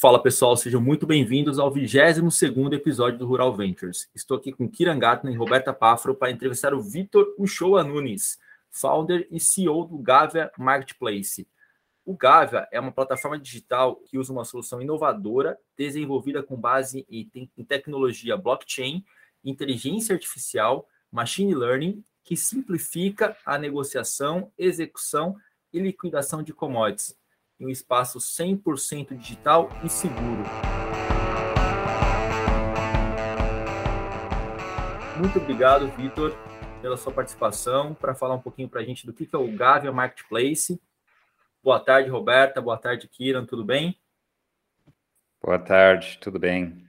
Fala pessoal, sejam muito bem-vindos ao 22º episódio do Rural Ventures. Estou aqui com Kiran Gatner e Roberta Pafro para entrevistar o Vitor Uchoa Nunes, founder e CEO do Gavia Marketplace. O Gavia é uma plataforma digital que usa uma solução inovadora desenvolvida com base em tecnologia blockchain, inteligência artificial, machine learning, que simplifica a negociação, execução e liquidação de commodities em um espaço 100% digital e seguro. Muito obrigado, Vitor, pela sua participação, para falar um pouquinho para a gente do que é o Gavia Marketplace. Boa tarde, Roberta. Boa tarde, Kiran. Tudo bem? Boa tarde, tudo bem.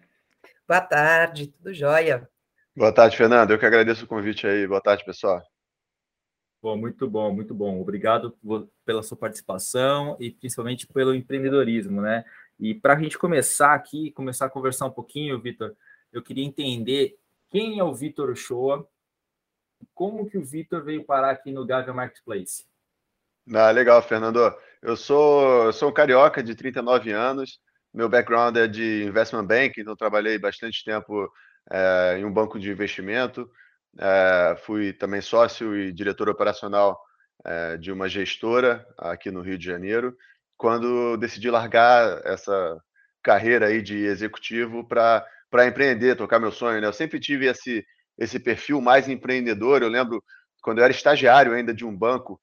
Boa tarde, tudo jóia. Boa tarde, Fernando. Eu que agradeço o convite aí. Boa tarde, pessoal. Bom, muito bom, muito bom. Obrigado pela sua participação e principalmente pelo empreendedorismo, né? E para a gente começar aqui, começar a conversar um pouquinho, Vitor, eu queria entender quem é o Vitor Ochoa, como que o Vitor veio parar aqui no Gavia Marketplace. Ah, legal, Fernando. Eu sou, sou um carioca de 39 anos. Meu background é de investment banking, então trabalhei bastante tempo é, em um banco de investimento. É, fui também sócio e diretor operacional é, de uma gestora aqui no Rio de Janeiro, quando decidi largar essa carreira aí de executivo para empreender, tocar meu sonho. Né? Eu sempre tive esse, esse perfil mais empreendedor. Eu lembro quando eu era estagiário ainda de um banco,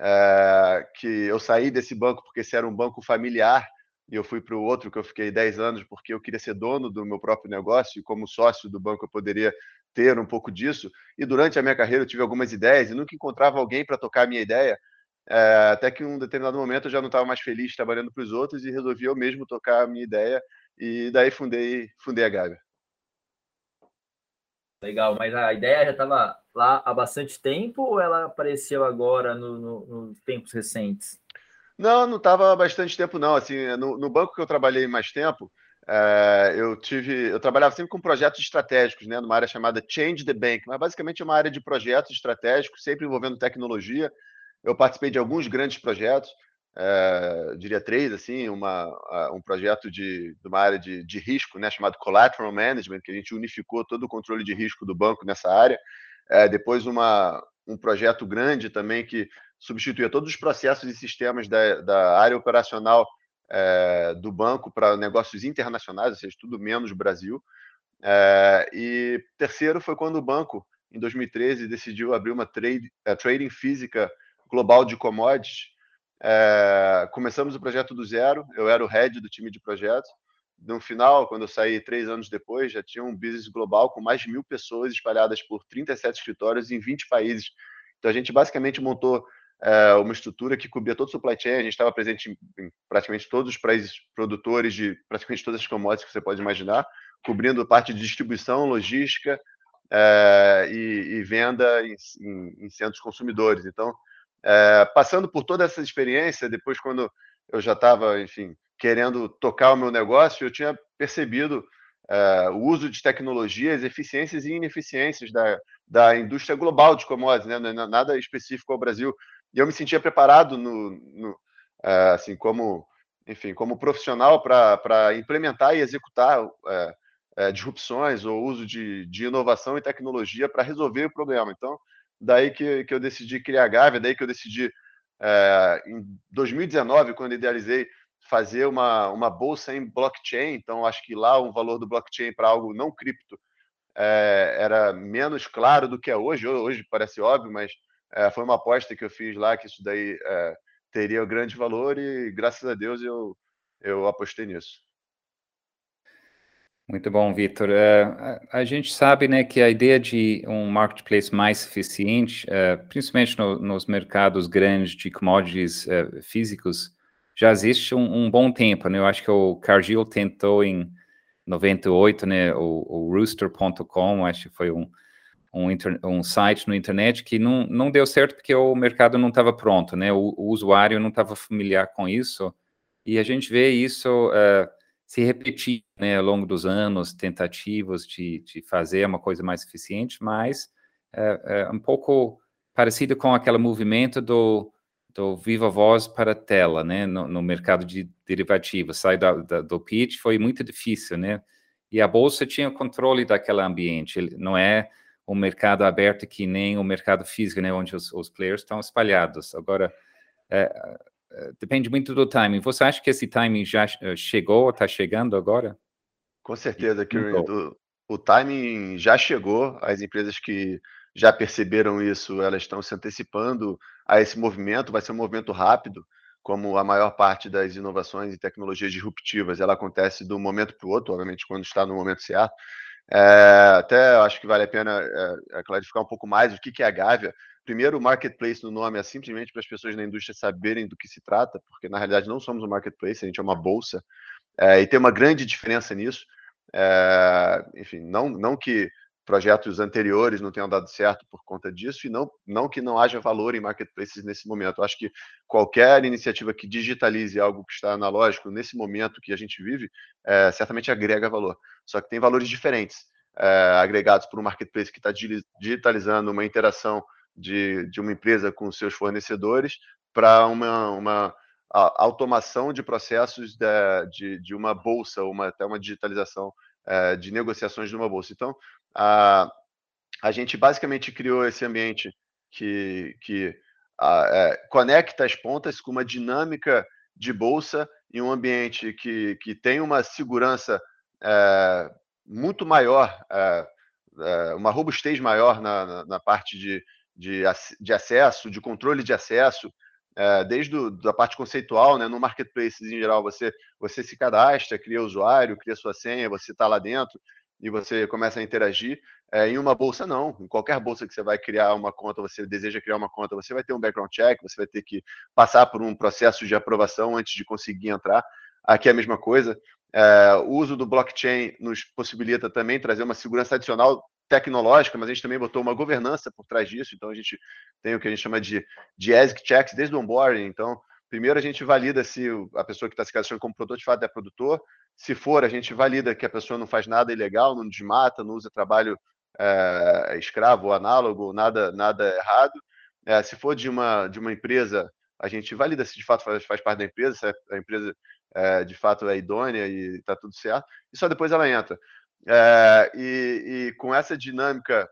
é, que eu saí desse banco porque esse era um banco familiar e eu fui para o outro que eu fiquei 10 anos porque eu queria ser dono do meu próprio negócio e como sócio do banco eu poderia ter um pouco disso. E durante a minha carreira eu tive algumas ideias e nunca encontrava alguém para tocar a minha ideia. É, até que em um determinado momento eu já não estava mais feliz trabalhando para os outros e resolvi eu mesmo tocar a minha ideia e daí fundei, fundei a Gávea. Legal, mas a ideia já estava lá há bastante tempo ou ela apareceu agora nos no, no tempos recentes? Não, não estava há bastante tempo, não. Assim, no, no, banco que eu trabalhei mais tempo, é, eu tive, eu trabalhava sempre com projetos estratégicos, né, numa área chamada Change the Bank, mas basicamente é uma área de projetos estratégicos, sempre envolvendo tecnologia. Eu participei de alguns grandes projetos, é, diria três, assim, uma, um projeto de, de uma área de, de risco, né, chamado Collateral Management, que a gente unificou todo o controle de risco do banco nessa área. É, depois uma, um projeto grande também que substituía todos os processos e sistemas da, da área operacional é, do banco para negócios internacionais, ou seja, tudo menos Brasil. É, e terceiro foi quando o banco, em 2013, decidiu abrir uma trade, uh, trading física global de commodities. É, começamos o projeto do zero, eu era o head do time de projetos. No final, quando eu saí três anos depois, já tinha um business global com mais de mil pessoas espalhadas por 37 escritórios em 20 países. Então a gente basicamente montou é, uma estrutura que cobria todo o supply chain. A gente estava presente em, em, praticamente todos os países produtores de praticamente todas as commodities que você pode imaginar, cobrindo parte de distribuição, logística é, e, e, venda em, em, em, centros consumidores. Então, é, passando por toda essa experiência, depois quando eu já estava, enfim, querendo tocar o meu negócio, eu tinha percebido é, o uso de tecnologias, eficiências e ineficiências da, da indústria global de commodities, né? É nada específico ao Brasil. E eu me sentia preparado no, no assim como enfim como profissional para implementar e executar é, é, disrupções ou uso de, de inovação e tecnologia para resolver o problema. Então daí que, que eu decidi criar a Gávea, daí que eu decidi é, em 2019 quando idealizei fazer uma, uma bolsa em blockchain. Então acho que lá o valor do blockchain para algo não cripto é, era menos claro do que é hoje. Hoje parece óbvio, mas é, foi uma aposta que eu fiz lá que isso daí teria grande valor e graças a Deus eu, eu apostei nisso. Muito bom, Vitor. Uh, a, gente sabe né, que a ideia de um marketplace mais eficiente, uh, principalmente no, nos mercados grandes de commodities uh, físicos, já existe um, um, bom tempo. Né? Eu acho que o Cargill tentou em 98, né, o, o Rooster.com, acho que foi um, um, um site no internet que não, não deu certo porque o mercado não estava pronto, né? O, o usuário não estava familiar com isso. E a gente vê isso uh, se repetir né, ao longo dos anos, tentativas de, de fazer uma coisa mais eficiente, mas é, é um pouco parecido com aquele movimento do, do viva voz para tela, né, no, no mercado de derivativos. Sai da, da, do pitch foi muito difícil, né? E a bolsa tinha controle daquele ambiente. Não é um mercado aberto que nem o mercado físico, né, onde os, os players estão espalhados. Agora, é, é, depende muito do timing. Você acha que esse timing já eh, chegou, está chegando agora? Com certeza, que o, o timing já chegou. As empresas que já perceberam isso, elas estão se antecipando a esse movimento. Vai ser um movimento rápido, como a maior parte das inovações e tecnologias disruptivas, ela acontece de um momento para o outro, obviamente quando está no momento certo. É, até acho que vale a pena é, é, clarificar um pouco mais o que, que é a Gávea. Primeiro, o marketplace no nome é simplesmente para as pessoas da indústria saberem do que se trata, porque na realidade não somos um marketplace, a gente é uma bolsa, é, e tem uma grande diferença nisso. É, enfim, não, não que projetos anteriores não tenham dado certo por conta disso, e não, não que não haja valor em marketplaces nesse momento. Eu acho que qualquer iniciativa que digitalize algo que está analógico nesse momento que a gente vive, é, certamente agrega valor. Só que tem valores diferentes, é, agregados por um marketplace que está digitalizando uma interação de, de uma empresa com seus fornecedores para uma, uma automação de processos de, de, de uma bolsa, uma, até uma digitalização é, de negociações de uma bolsa. Então, a, a gente basicamente criou esse ambiente que, que a, é, conecta as pontas com uma dinâmica de bolsa em um ambiente que, que tem uma segurança é, muito maior, é, uma robustez maior na, na, na parte de, de, de, acesso, de controle de acesso, desde a da parte conceitual, né, no marketplace em geral, você, você se cadastra, cria usuário, cria sua senha, você está lá dentro, e você começa a interagir. É, em uma bolsa, não. Em qualquer bolsa que você vai criar uma conta, você deseja criar uma conta, você vai ter um background check, você vai ter que passar por um processo de aprovação antes de conseguir entrar. Aqui é a mesma coisa. É, o uso do blockchain nos possibilita também trazer uma segurança adicional tecnológica, mas a gente também botou uma governança por trás disso. Então, a gente tem o que a gente chama de, de ASIC checks desde o onboarding. Então, primeiro a gente valida se a pessoa que está se cadastrando como produtor de fato é produtor, se for, a gente valida que a pessoa não faz nada ilegal, não desmata, não usa trabalho é, escravo ou análogo, nada, nada errado. É, se for de uma, de uma empresa, a gente valida se de fato faz, faz parte da empresa, se a empresa é, de fato é idônea e está tudo certo, e só depois ela entra. E, e com essa dinâmica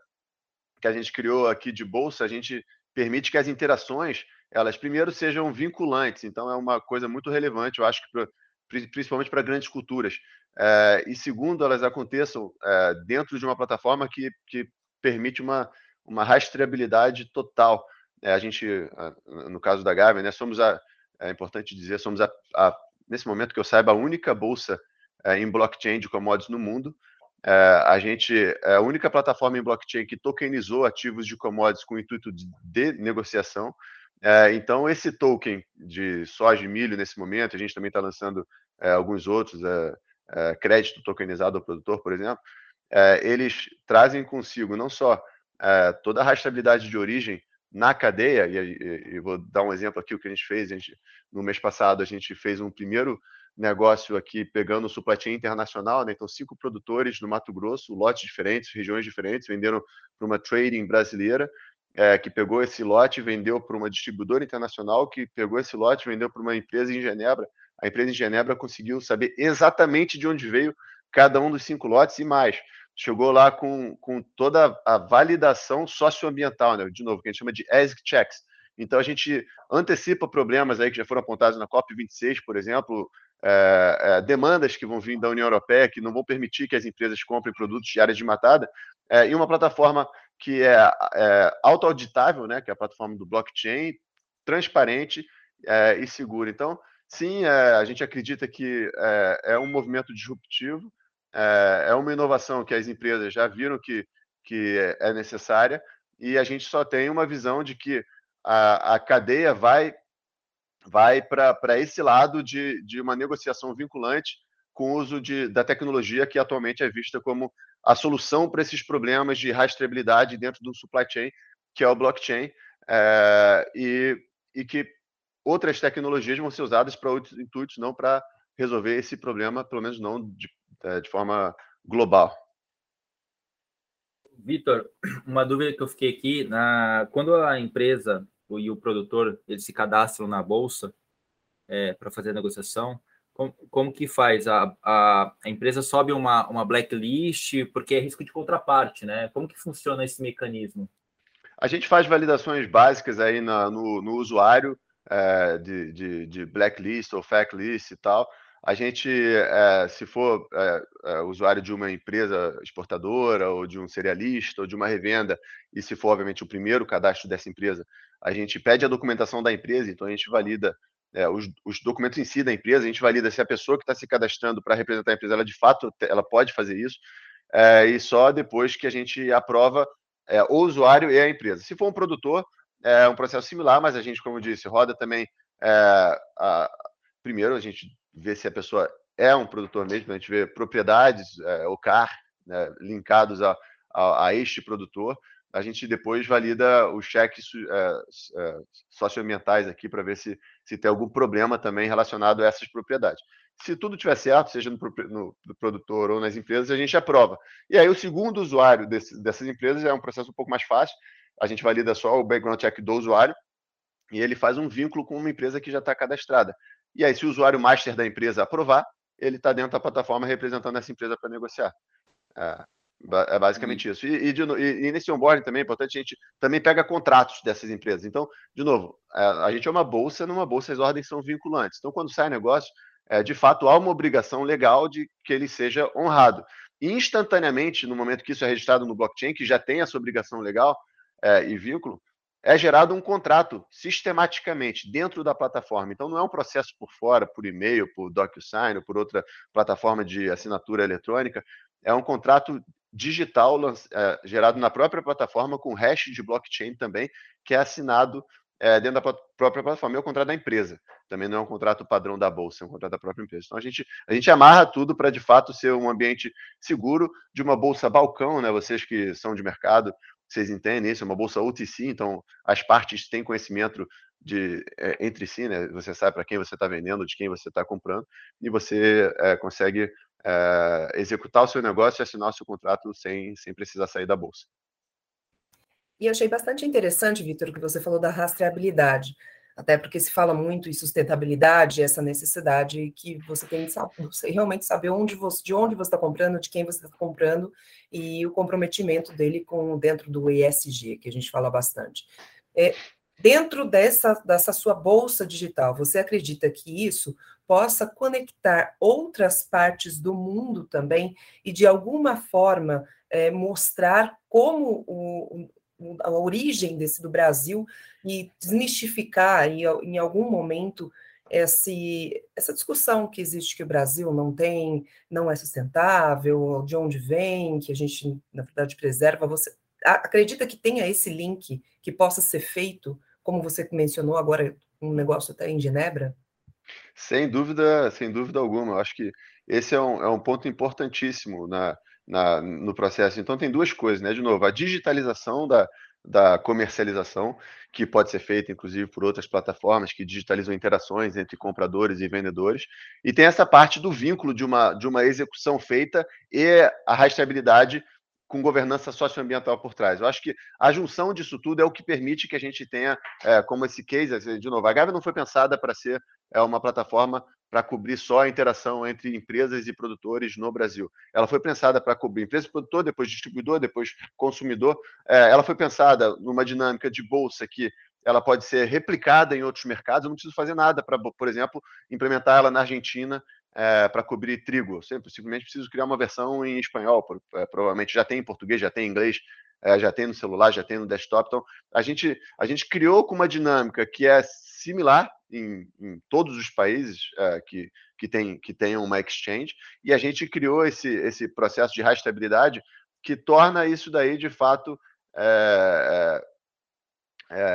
que a gente criou aqui de bolsa, a gente permite que as interações elas primeiro sejam vinculantes. Então é uma coisa muito relevante, eu acho que principalmente para grandes culturas. É, e segundo, elas aconteçam é, dentro de uma plataforma que, que permite uma, uma rastreabilidade total. É, a gente, no caso da Gavin, né, somos a, é importante dizer, somos a, a, nesse momento que eu saiba, a única bolsa em blockchain de commodities no mundo. É, a gente é a única plataforma em blockchain que tokenizou ativos de commodities com intuito de, de negociação. É, então, esse token de soja e milho nesse momento, a gente também está lançando é, alguns outros, é, é, crédito tokenizado ao produtor, por exemplo, é, eles trazem consigo não só toda a rastreabilidade de origem na cadeia, e, e, e, vou dar um exemplo aqui, o que a gente fez, a gente, no mês passado a gente fez um primeiro negócio aqui pegando o supply chain internacional, né? então cinco produtores no Mato Grosso, lotes diferentes, regiões diferentes, venderam para uma trading brasileira, é, que pegou esse lote e vendeu para uma distribuidora internacional, que pegou esse lote e vendeu para uma empresa em Genebra. A empresa em Genebra conseguiu saber exatamente de onde veio cada um dos cinco lotes e mais. Chegou lá com, com toda a validação socioambiental, né? de novo, que a gente chama de ASIC checks. Então a gente antecipa problemas aí que já foram apontados na COP26, por exemplo, é, é, demandas que vão vir da União Europeia que não vão permitir que as empresas comprem produtos de áreas de matada, é, e uma plataforma que é, é auto-auditável, né, que é a plataforma do blockchain, transparente e segura. Então, sim, a gente acredita que é, um movimento disruptivo, é, uma inovação que as empresas já viram que, que é necessária, e a gente só tem uma visão de que a, a cadeia vai vai para esse lado de, de uma negociação vinculante com o uso de, da tecnologia que atualmente é vista como a solução para esses problemas de rastreabilidade dentro do supply chain, que é o blockchain, é, e, e que outras tecnologias vão ser usadas para outros intuitos, não para resolver esse problema, pelo menos não de, é, de forma global. Vitor, uma dúvida que eu fiquei aqui, na, quando a empresa e o produtor eles se cadastram na bolsa é, para fazer a negociação, como, como que faz? A, a, a, empresa sobe uma, uma blacklist porque é risco de contraparte, né? Como que funciona esse mecanismo? A gente faz validações básicas aí na, no, no usuário é, de, de, de, blacklist ou factlist e tal. A gente, é, se for é, é, usuário de uma empresa exportadora ou de um cerealista ou de uma revenda, e se for, obviamente, o primeiro cadastro dessa empresa, a gente pede a documentação da empresa, então a gente valida os, os, documentos em si da empresa, a gente valida se a pessoa que está se cadastrando para representar a empresa, ela de fato ela pode fazer isso, e só depois que a gente aprova o usuário e a empresa. Se for um produtor, é um processo similar, mas a gente, como eu disse, roda também. A, primeiro, a gente vê se a pessoa é um produtor mesmo, a gente vê propriedades, é, CAR, né, linkados a, a, a este produtor a gente depois valida os cheques é, é, socioambientais aqui para ver se, se tem algum problema também relacionado a essas propriedades. Se tudo tiver certo, seja no, no, no produtor ou nas empresas, a gente aprova. E aí o segundo usuário desse, dessas empresas é um processo um pouco mais fácil. A gente valida só o background check do usuário e ele faz um vínculo com uma empresa que já está cadastrada. E aí, se o usuário master da empresa aprovar, ele está dentro da plataforma representando essa empresa para negociar. É, é basicamente isso. E, e, de, e, e, nesse onboarding também é importante, a gente também pega contratos dessas empresas. Então, de novo, a, é, a gente é uma bolsa, numa bolsa as ordens são vinculantes. Então, quando sai negócio, é, de fato há uma obrigação legal de que ele seja honrado. E instantaneamente, no momento que isso é registrado no blockchain, que já tem essa obrigação legal é, e vínculo, é gerado um contrato sistematicamente dentro da plataforma. Então, não é um processo por fora, por e-mail, por DocuSign ou por outra plataforma de assinatura eletrônica. É um contrato digital é, gerado na própria plataforma com hash de blockchain também, que é assinado é, dentro da própria plataforma. É o contrato da empresa. Também não é um contrato padrão da bolsa, é um contrato da própria empresa. Então a gente, a gente amarra tudo para de fato ser um ambiente seguro de uma bolsa balcão, né? Vocês que são de mercado, vocês entendem isso, é uma bolsa OTC, então as partes têm conhecimento de é, entre si, né? Você sabe para quem você está vendendo, de quem você está comprando, e você é, consegue é, executar o seu negócio e assinar o seu contrato sem, sem precisar sair da bolsa. E achei bastante interessante, Vitor, o que você falou da rastreabilidade, até porque se fala muito em sustentabilidade, essa necessidade que você tem de saber, realmente saber onde você, de onde você está comprando, de quem você está comprando e o comprometimento dele com dentro do ESG, que a gente fala bastante. É, dentro dessa, dessa sua bolsa digital, você acredita que isso possa conectar outras partes do mundo também e, de alguma forma, é, mostrar como o, a origem desse do Brasil e desmistificar em, em algum momento esse, essa discussão que existe que o Brasil não tem, não é sustentável, de onde vem, que a gente, na verdade, preserva. Você acredita que tenha esse link que possa ser feito, como você mencionou agora, um negócio até em Genebra? Sem dúvida, sem dúvida alguma. Eu acho que esse é um, é um ponto importantíssimo na, na, no processo. Então, tem duas coisas, né? De novo, a digitalização da, da comercialização, que pode ser feita, inclusive, por outras plataformas que digitalizam interações entre compradores e vendedores. E tem essa parte do vínculo de uma, de uma execução feita e a rastreabilidade com governança socioambiental por trás. Eu acho que a junção disso tudo é o que permite que a gente tenha, é, como esse case, de novo, a Gávea não foi pensada para ser é, uma plataforma para cobrir só a interação entre empresas e produtores no Brasil. Ela foi pensada para cobrir empresa e produtor, depois distribuidor, depois consumidor. É, ela foi pensada numa dinâmica de bolsa que ela pode ser replicada em outros mercados. Eu não preciso fazer nada para, por exemplo, implementar ela na Argentina é, para cobrir trigo. Eu simplesmente preciso criar uma versão em espanhol, é, provavelmente já tem em português, já tem em inglês, é, já tem no celular, já tem no desktop. Então, a gente, a gente criou com uma dinâmica que é similar em, em todos os países é, que, que, tem, que tenham uma exchange, e a gente criou esse, esse processo de rastreabilidade que torna isso daí, de fato,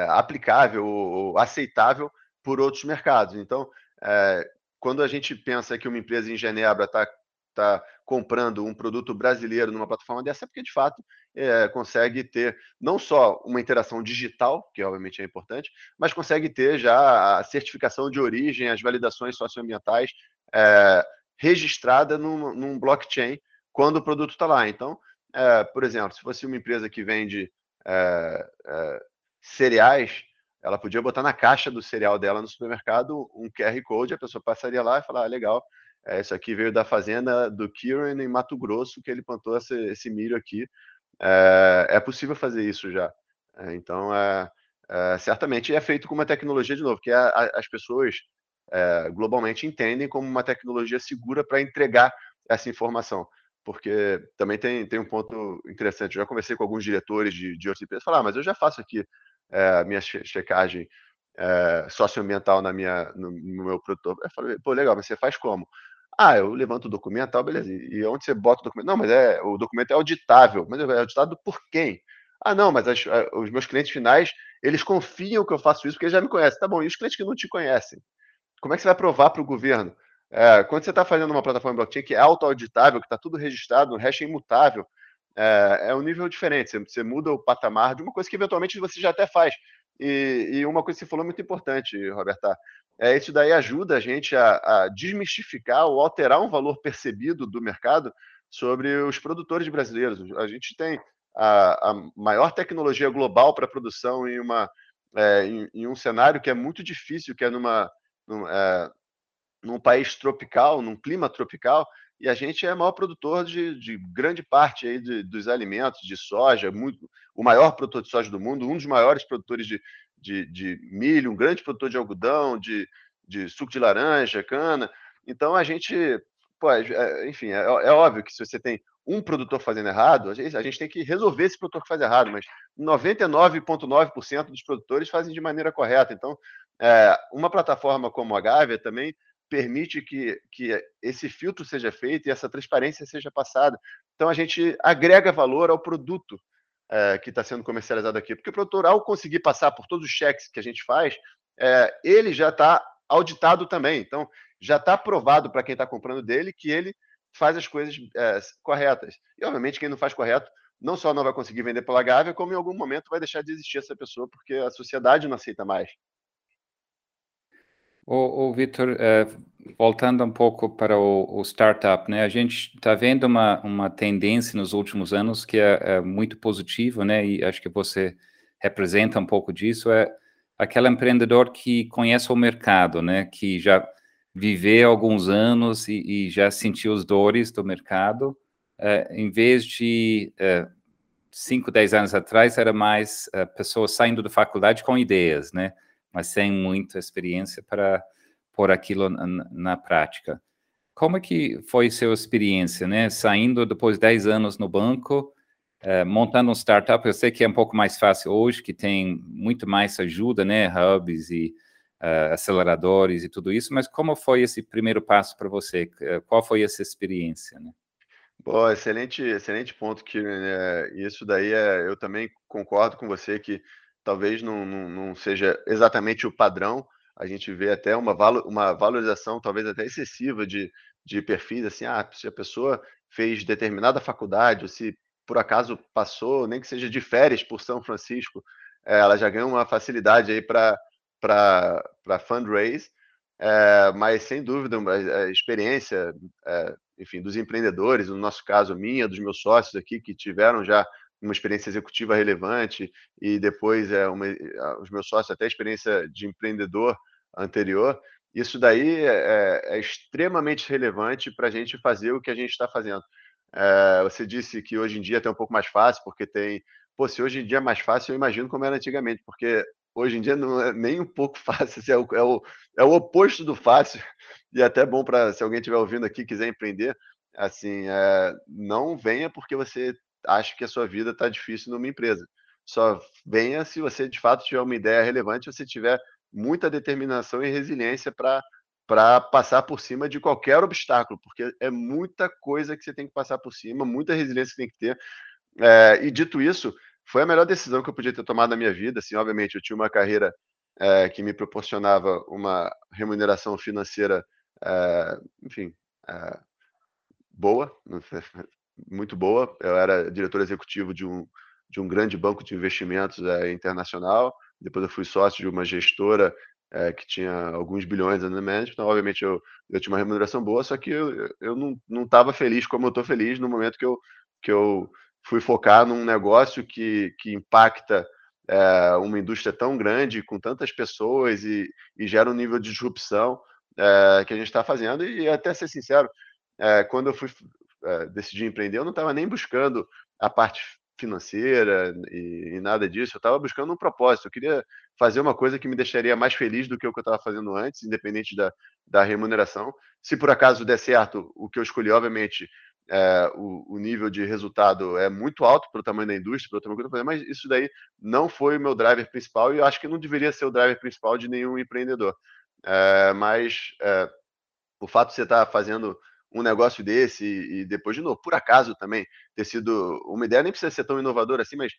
aplicável ou aceitável por outros mercados. Então, é, quando a gente pensa que uma empresa em Genebra está tá comprando um produto brasileiro numa plataforma dessa, é porque de fato é, consegue ter não só uma interação digital, que obviamente é importante, mas consegue ter já a certificação de origem, as validações socioambientais é, registrada num, num, blockchain quando o produto está lá. Então, é, por exemplo, se fosse uma empresa que vende é, é, cereais, ela podia botar na caixa do cereal dela no supermercado um QR Code, a pessoa passaria lá e falar, ah, legal, é, isso aqui veio da fazenda do Kieran em Mato Grosso, que ele plantou esse, esse milho aqui. É, é, possível fazer isso já. É, então, é, é certamente é feito com uma tecnologia, de novo, que a, a, as pessoas é, globalmente entendem como uma tecnologia segura para entregar essa informação. Porque também tem, tem um ponto interessante. Eu já conversei com alguns diretores de, de outras empresas, falar, ah, mas eu já faço aqui é, minha checagem é, socioambiental na minha, no, no, meu produtor. Eu falei, pô, legal, mas você faz como? Ah, eu levanto o documento, tal, beleza. E onde você bota o documento? Não, mas é o documento é auditável. Mas é auditado por quem? Ah, não, mas as, os meus clientes finais, eles confiam que eu faço isso porque eles já me conhecem. Tá bom, e os clientes que não te conhecem? Como é que você vai provar para o governo? É, quando você está fazendo uma plataforma blockchain que é auto-auditável, que está tudo registrado, o hash é imutável, é, é um nível diferente. Você, você, muda o patamar de uma coisa que eventualmente você já até faz. E, e uma coisa que você falou muito importante, Roberta, é isso daí ajuda a gente a, a, desmistificar ou alterar um valor percebido do mercado sobre os produtores brasileiros. A gente tem a, a maior tecnologia global para produção em, uma, é, em, em, um cenário que é muito difícil, que é numa, num, é, num país tropical, num clima tropical, e a gente é maior produtor de, de grande parte aí de, dos alimentos, de soja, muito, o maior produtor de soja do mundo, um dos maiores produtores de, de, de milho, um grande produtor de algodão, de, de suco de laranja, cana. Então a gente, pô, é, é, enfim, é, é, óbvio que se você tem um produtor fazendo errado, a gente, a gente tem que resolver esse produtor que faz errado, mas 99,9% dos produtores fazem de maneira correta. Então, é, uma plataforma como a Gávea também permite que, que esse filtro seja feito e essa transparência seja passada. Então, a gente agrega valor ao produto é, que está sendo comercializado aqui. Porque o produtor, ao conseguir passar por todos os cheques que a gente faz, é, ele já está auditado também. Então, já está provado para quem está comprando dele que ele faz as coisas é, corretas. E, obviamente, quem não faz correto não só não vai conseguir vender pela Gávea, como em algum momento vai deixar de existir essa pessoa, porque a sociedade não aceita mais. O, o Vitor, é, voltando um pouco para o, o, startup, né? A gente está vendo uma, uma tendência nos últimos anos que é, é, muito positiva, né? E acho que você representa um pouco disso, é aquele empreendedor que conhece o mercado, né? Que já viveu alguns anos e, e já sentiu as dores do mercado, é, em vez de é, 5, 10 anos atrás, era mais é, pessoas saindo da faculdade com ideias, né? Mas sem muita experiência para pôr aquilo na, na, prática. Como é que foi sua experiência, né? Saindo depois de 10 anos no banco, eh, montando um startup, eu sei que é um pouco mais fácil hoje, que tem muito mais ajuda, né? Hubs e uh, aceleradores e tudo isso, mas como foi esse primeiro passo para você? Eh, qual foi essa experiência, né? Bom, excelente, excelente ponto, Kieran. É, isso daí é, eu também concordo com você que talvez não, não, não, seja exatamente o padrão. A gente vê até uma, valo, uma valorização, talvez até excessiva, de, de perfis, assim, ah, se a pessoa fez determinada faculdade, ou se por acaso passou, nem que seja de férias por São Francisco, é, ela já ganha uma facilidade aí para fundraise, é, mas sem dúvida a experiência, é, enfim, dos empreendedores, no nosso caso minha, dos meus sócios aqui que tiveram já uma experiência executiva relevante e depois é uma, os meus sócios até experiência de empreendedor anterior, isso daí é, é, é extremamente relevante para a gente fazer o que a gente está fazendo. É, você disse que hoje em dia tem um pouco mais fácil, porque tem. Pô, se hoje em dia é mais fácil, eu imagino como era antigamente, porque hoje em dia não é nem um pouco fácil, assim, é, o, é, o, é o oposto do fácil, e é até bom para se alguém estiver ouvindo aqui quiser empreender, assim, é, não venha porque você acha que a sua vida está difícil numa empresa. Só venha se você de fato tiver uma ideia relevante, você tiver muita determinação e resiliência para para passar por cima de qualquer obstáculo, porque é muita coisa que você tem que passar por cima, muita resiliência que tem que ter. É, e dito isso, foi a melhor decisão que eu podia ter tomado na minha vida. Assim, obviamente, eu tinha uma carreira é, que me proporcionava uma remuneração financeira, é, enfim, boa, muito boa. Eu era diretor executivo de um, de um grande banco de investimentos é, internacional. Depois eu fui sócio de uma gestora é, que tinha alguns bilhões under management. Então, obviamente, eu, eu tinha uma remuneração boa, só que eu, eu não estava feliz como eu estou feliz no momento que eu, que eu fui focar num negócio que, que impacta é, uma indústria tão grande, com tantas pessoas e, e gera um nível de disrupção é, que a gente está fazendo. E até ser sincero, é, quando eu fui é, decidir empreender, eu não estava nem buscando a parte financeira e, e nada disso. Eu estava buscando um propósito. Eu queria fazer uma coisa que me deixaria mais feliz do que o que eu estava fazendo antes, independente da, da remuneração. Se por acaso der certo, o que eu escolhi, obviamente, é, o, o, nível de resultado é muito alto para o tamanho da indústria, para o tamanho que eu fazendo, mas isso daí não foi o meu driver principal e eu acho que não deveria ser o driver principal de nenhum empreendedor. É, mas é, o fato de você estar fazendo um negócio desse e, e, depois, de novo, por acaso também ter sido uma ideia, nem precisa ser tão inovadora assim, mas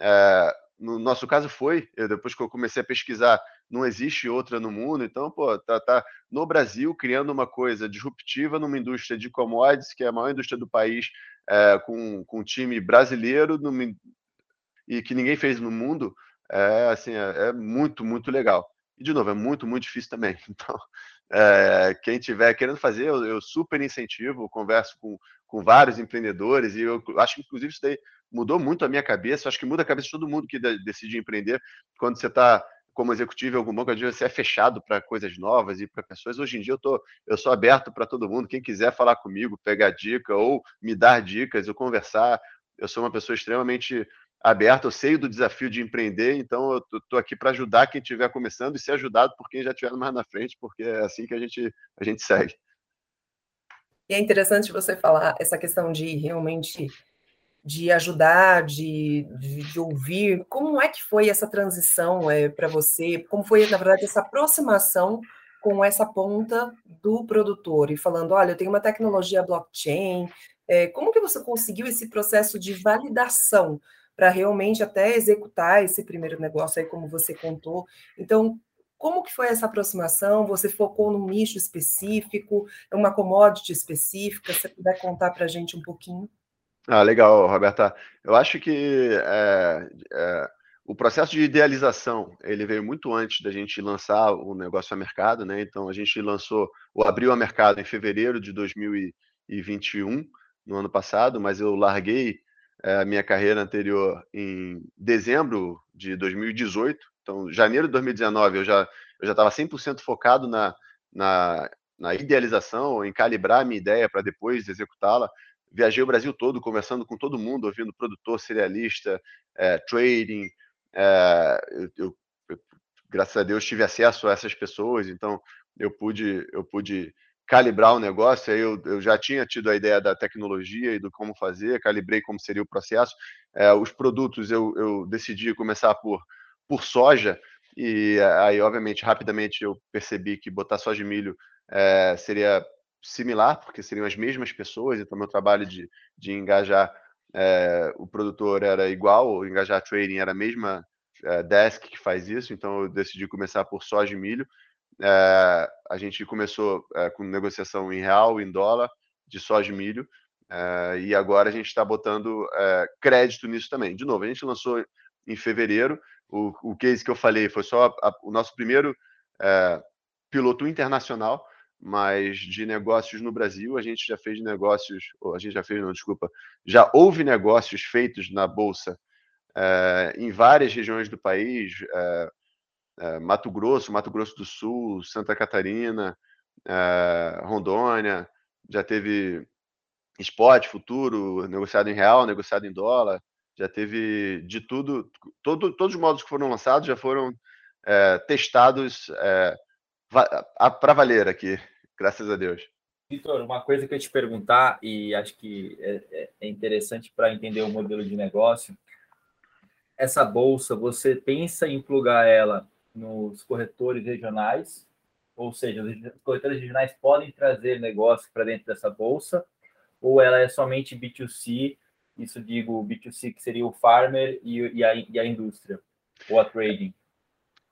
é, no nosso caso foi, eu, depois que eu comecei a pesquisar, não existe outra no mundo, então, pô, tá, tá no Brasil criando uma coisa disruptiva numa indústria de commodities, que é a maior indústria do país, é, com, com um time brasileiro e que ninguém fez no mundo, é, assim, é, é muito, muito legal. E, de novo, é muito, muito difícil também. Então, é, quem tiver querendo fazer, eu, eu, super incentivo, converso com, com vários empreendedores e eu acho que, inclusive, isso daí mudou muito a minha cabeça. Acho que muda a cabeça de todo mundo que decide empreender. Quando você está como executivo em algum banco, às vezes você é fechado para coisas novas e para pessoas. Hoje em dia eu, tô, eu sou aberto para todo mundo. Quem quiser falar comigo, pegar dica ou me dar dicas, eu conversar. Eu sou uma pessoa extremamente aberto, eu sei do desafio de empreender, então eu estou aqui para ajudar quem estiver começando e ser ajudado por quem já estiver mais na frente, porque é assim que a gente, a gente segue. E é interessante você falar essa questão de realmente de ajudar, de, de, de ouvir. Como é que foi essa transição é, para você? Como foi, na verdade, essa aproximação com essa ponta do produtor e falando, olha, eu tenho uma tecnologia blockchain. É, como que você conseguiu esse processo de validação para realmente até executar esse primeiro negócio aí, como você contou. Então, como que foi essa aproximação? Você focou num nicho específico, uma commodity específica? Se você puder contar para a gente um pouquinho. Ah, legal, Roberta. Eu acho que é, é, o processo de idealização ele veio muito antes da gente lançar o negócio a mercado, né? Então a gente lançou o abriu a mercado em fevereiro de 2021, no ano passado, mas eu larguei a minha carreira anterior em dezembro de 2018. Então, janeiro de 2019, eu já eu já estava 100% focado na, na, na idealização, em calibrar a minha ideia para depois executá-la. Viajei o Brasil todo, conversando com todo mundo, ouvindo produtor, serialista, é, trading. É, eu, eu, eu, graças a Deus, tive acesso a essas pessoas, então eu pude, eu pude calibrar o negócio. Eu, eu, já tinha tido a ideia da tecnologia e do como fazer, calibrei como seria o processo. É, os produtos eu, eu decidi começar por, por soja, e aí, obviamente, rapidamente eu percebi que botar soja e milho é, seria similar, porque seriam as mesmas pessoas, então meu trabalho de, de engajar é, o produtor era igual, engajar trading era a mesma é, desk que faz isso, então eu decidi começar por soja e milho. É, a gente começou é, com negociação em real, em dólar, de soja e milho, é, e agora a gente está botando crédito nisso também. De novo, a gente lançou em fevereiro, o, o case que eu falei foi só a, a, o nosso primeiro piloto internacional, mas de negócios no Brasil, a gente já fez negócios, a gente já fez, não, desculpa, já houve negócios feitos na Bolsa em várias regiões do país, é, Mato Grosso, Mato Grosso do Sul, Santa Catarina, é, Rondônia, já teve spot, futuro, negociado em real, negociado em dólar, já teve de tudo, todo, todos os modos que foram lançados já foram é, testados para valer aqui, graças a Deus. Vitor, uma coisa que eu te perguntar, e acho que é, é interessante para entender o modelo de negócio, essa bolsa, você pensa em plugar ela nos corretores regionais, ou seja, os corretores regionais podem trazer negócio para dentro dessa bolsa, ou ela é somente B2C, isso digo B2C que seria o farmer e, e, a, e a indústria, ou a trading?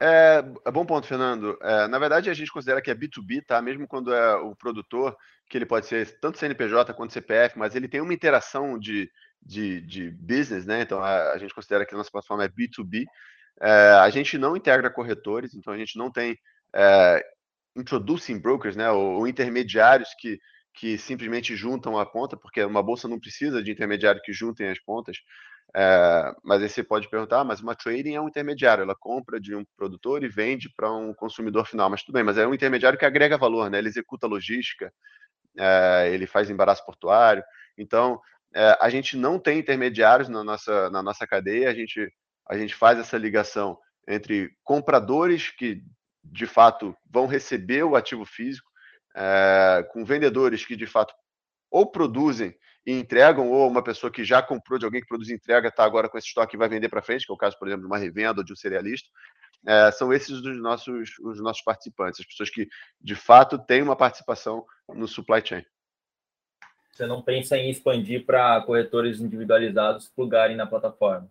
É, é bom ponto, Fernando. É, na verdade, a gente considera que é B2B, tá? Mesmo quando é o produtor, que ele pode ser tanto CNPJ quanto CPF, mas ele tem uma interação de, de, de business, né? Então a, a gente considera que a nossa plataforma é B2B. É, a gente não integra corretores, então a gente não tem é, introducing brokers, né, ou, ou, intermediários que, que simplesmente juntam a ponta, porque uma bolsa não precisa de intermediário que juntem as pontas. É, mas aí você pode perguntar, ah, mas uma trading é um intermediário, ela compra de um produtor e vende para um consumidor final. Mas tudo bem, mas é um intermediário que agrega valor, né? Ele executa logística, é, ele faz embaraço portuário. Então, é, a gente não tem intermediários na nossa, na nossa cadeia, a gente, a gente faz essa ligação entre compradores que de fato vão receber o ativo físico, é, com vendedores que de fato ou produzem e entregam, ou uma pessoa que já comprou de alguém que produz e entrega está agora com esse estoque e vai vender para frente, que é o caso, por exemplo, de uma revenda ou de um cerealista. É, são esses os nossos, os nossos participantes, as pessoas que de fato têm uma participação no supply chain. Você não pensa em expandir para corretores individualizados plugarem na plataforma?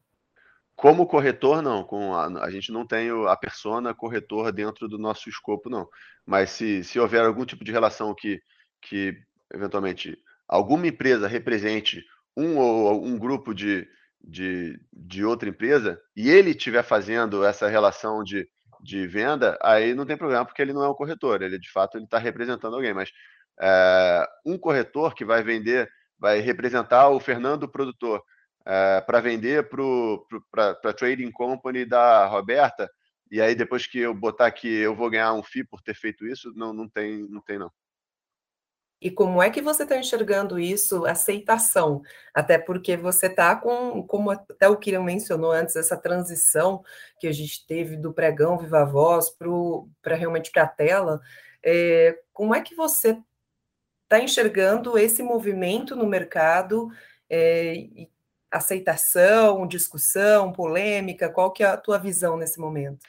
Como corretor, não. Com a, a, gente não tem a persona corretor dentro do nosso escopo, não. Mas se, se houver algum tipo de relação que, que, eventualmente, alguma empresa represente um ou um grupo de, de, de outra empresa e ele estiver fazendo essa relação de, de venda, aí não tem problema, porque ele não é um corretor. Ele, de fato, ele está representando alguém. Mas é, um corretor que vai vender, vai representar o Fernando produtor é, para vender para a trading company da Roberta, e aí depois que eu botar que eu vou ganhar um FII por ter feito isso, não, não tem, não tem não. E como é que você está enxergando isso, aceitação? Até porque você está com, como até o Kirian mencionou antes, essa transição que a gente teve do pregão Viva Voz para realmente para a tela. É, como é que você está enxergando esse movimento no mercado é, e aceitação, discussão, polêmica? Qual que é a tua visão nesse momento?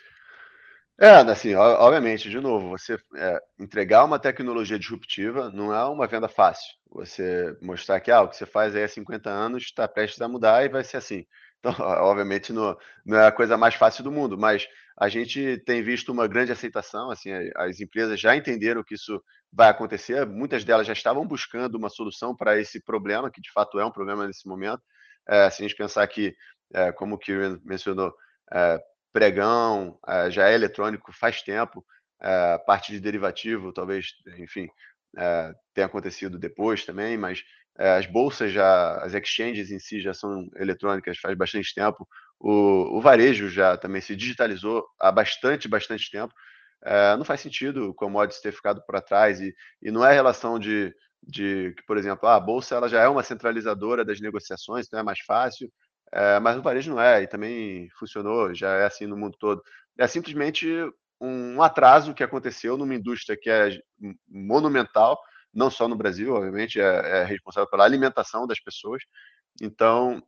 É, assim, obviamente, de novo, você é, entregar uma tecnologia disruptiva não é uma venda fácil. Você mostrar que ah, o que você faz aí há 50 anos está prestes a mudar e vai ser assim. Então, obviamente, não, não é a coisa mais fácil do mundo, mas a gente tem visto uma grande aceitação, assim, as empresas já entenderam que isso vai acontecer, muitas delas já estavam buscando uma solução para esse problema, que de fato é um problema nesse momento, se a gente pensar que, é, como o Kieran mencionou, é, pregão já é eletrônico faz tempo, é, parte de derivativo talvez, enfim, tenha acontecido depois também, mas as bolsas já, as exchanges em si já são eletrônicas faz bastante tempo, o, o varejo já também se digitalizou há bastante, bastante tempo, não faz sentido o commodities ter ficado para trás e, e não é relação de de que, por exemplo, a bolsa ela já é uma centralizadora das negociações, então é mais fácil, é, mas o varejo não é, e também funcionou, já é assim no mundo todo. É simplesmente um atraso que aconteceu numa indústria que é monumental, não só no Brasil, obviamente, é, é responsável pela alimentação das pessoas. Então,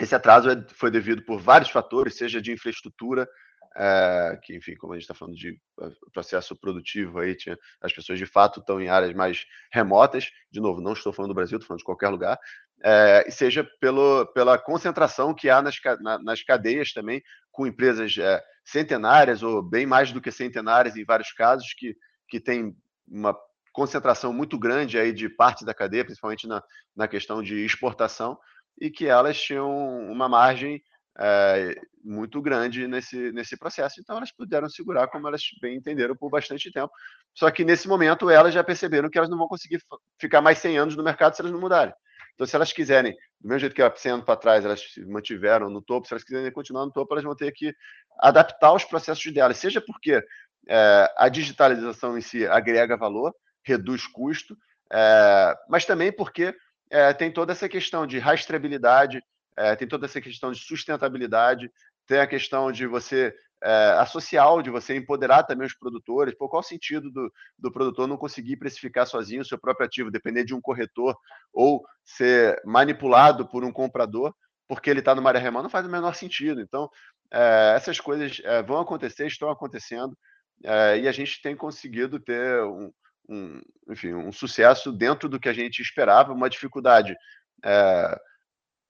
esse atraso é, foi devido por vários fatores, seja de infraestrutura, é, que, enfim, como a gente está falando de eh, processo produtivo aí, tinha, as pessoas de fato estão em áreas mais remotas, de novo, não estou falando do Brasil, estou falando de qualquer lugar, é, seja pelo, pela concentração que há nas, na, nas cadeias também, com empresas é, centenárias ou bem mais do que centenárias em vários casos, que, que tem uma concentração muito grande aí de parte da cadeia, principalmente na, na questão de exportação, e que elas tinham uma margem é, muito grande nesse, nesse processo. Então, elas puderam segurar, como elas bem entenderam, por bastante tempo. Só que nesse momento, elas já perceberam que elas não vão conseguir ficar mais 100 anos no mercado se elas não mudarem. Então, se elas quiserem, do mesmo jeito que há 100 anos para trás elas se mantiveram no topo, se elas quiserem continuar no topo, elas vão ter que adaptar os processos delas, seja porque é, a digitalização em si agrega valor, reduz custo, é, mas também porque é, tem toda essa questão de rastreabilidade, é, tem toda essa questão de sustentabilidade, tem a questão de você é, a social, de você empoderar também os produtores. Por qual o sentido do, do produtor não conseguir precificar sozinho o seu próprio ativo, depender de um corretor ou ser manipulado por um comprador, porque ele está numa área remota, não faz o menor sentido. Então, é, essas coisas é, vão acontecer, estão acontecendo, é, e a gente tem conseguido ter um, um, enfim, um sucesso dentro do que a gente esperava, uma dificuldade, é,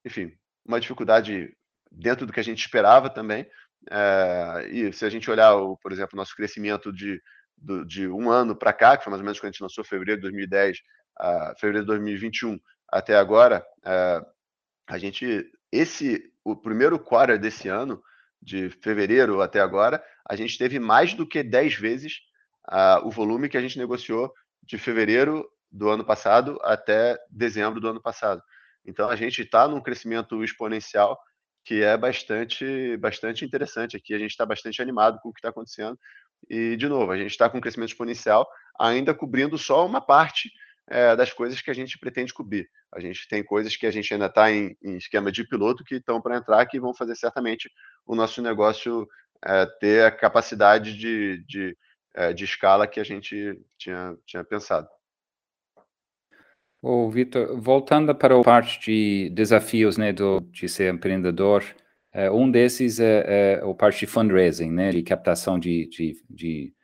enfim, uma dificuldade dentro do que a gente esperava também. É, e se a gente olhar, o, por exemplo, nosso crescimento de, do, de um ano para cá, que foi mais ou menos quando a gente lançou fevereiro de 2010 a fevereiro de 2021 até agora, é, a gente, esse, o primeiro quarter desse ano, de fevereiro até agora, a gente teve mais do que 10 vezes o volume que a gente negociou de fevereiro do ano passado até dezembro do ano passado. Então a gente está num crescimento exponencial que é bastante, bastante interessante aqui. A gente está bastante animado com o que está acontecendo. E, de novo, a gente está com um crescimento exponencial, ainda cobrindo só uma parte é, das coisas que a gente pretende cobrir. A gente tem coisas que a gente ainda está em, em, esquema de piloto que estão para entrar, que vão fazer certamente o nosso negócio é, ter a capacidade de, de, é, de escala que a gente tinha, tinha pensado. Ô, Vitor, voltando para a parte de desafios né, do, de ser empreendedor, é, um desses é, é o parte de fundraising, né, de captação de, de, de